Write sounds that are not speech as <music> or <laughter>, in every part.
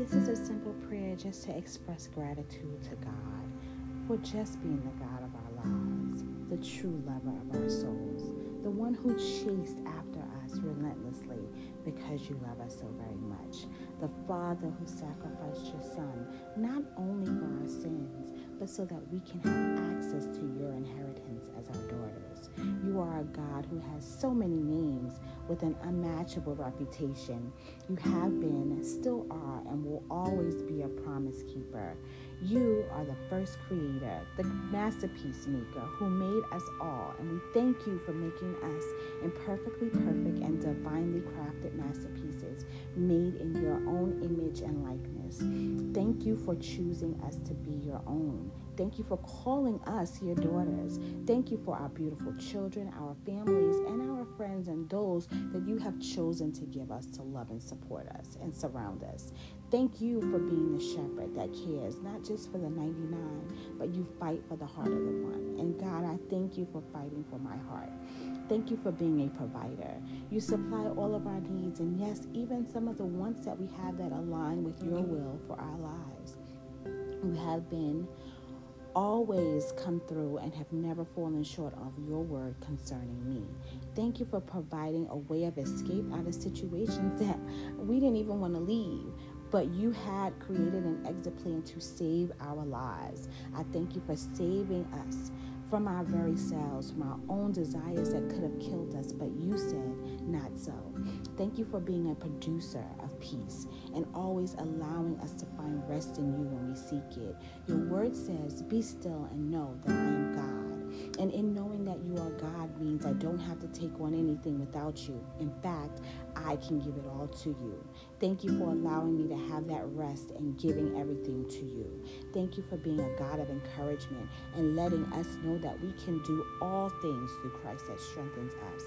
a simple prayer just to express gratitude to God for just being the God of our lives, the true lover of our souls, the one who chased after us relentlessly because you love us so very much, the Father who sacrificed your Son, not only for our sins, but so that we can have access to your inheritance as our daughters. You are a God who has so many names with an unmatchable reputation. You have been, still are, and will always be a promise keeper. You are the first creator, the masterpiece maker who made us all, and we thank you for making us imperfectly perfect and divinely crafted masterpieces made in your own image and likeness. Thank you for choosing us to be your own. Thank you for calling us your daughters. Thank you for our beautiful children, our families, and our friends, and those that you have chosen to give us to love and support us and surround us. Thank you for being the shepherd that cares, not just for the 99, but you fight for the heart of the one. And God, I thank you for fighting for my heart. Thank you for being a provider. You supply all of our needs, and yes, even some of the wants that we have that align with your will for our lives. You have been always come through and have never fallen short of your word concerning me. Thank you for providing a way of escape out of situations <laughs> that we didn't even want to leave. But you had created an exit plan to save our lives. I thank you for saving us from our very selves, from our own desires that could have killed us, but you said, not so. Thank you for being a producer of peace and always allowing us to find rest in you when we seek it. Your word says, Be still and know that I am God. And in knowing that you are God means I don't have to take on anything without you. In fact, I can give it all to you. Thank you for allowing me to have that rest and giving everything to you. Thank you for being a God of encouragement and letting us know that we can do all things through Christ that strengthens us.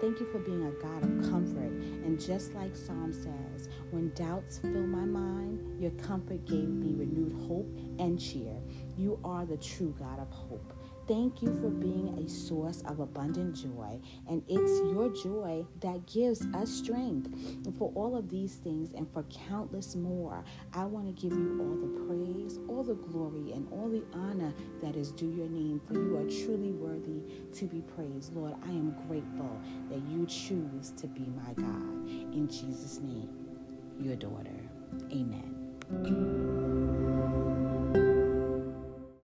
Thank you for being a God of comfort. And just like Psalm says, when doubts fill my mind, your comfort gave me renewed hope and cheer. You are the true God of hope. Thank you for being a source of abundant joy, and it's your joy that gives us strength. And for all of these things and for countless more, I want to give you all the praise, all the glory, and all the honor that is due your name, for you are truly worthy to be praised. Lord, I am grateful that you choose to be my God. In Jesus' name, your daughter. Amen.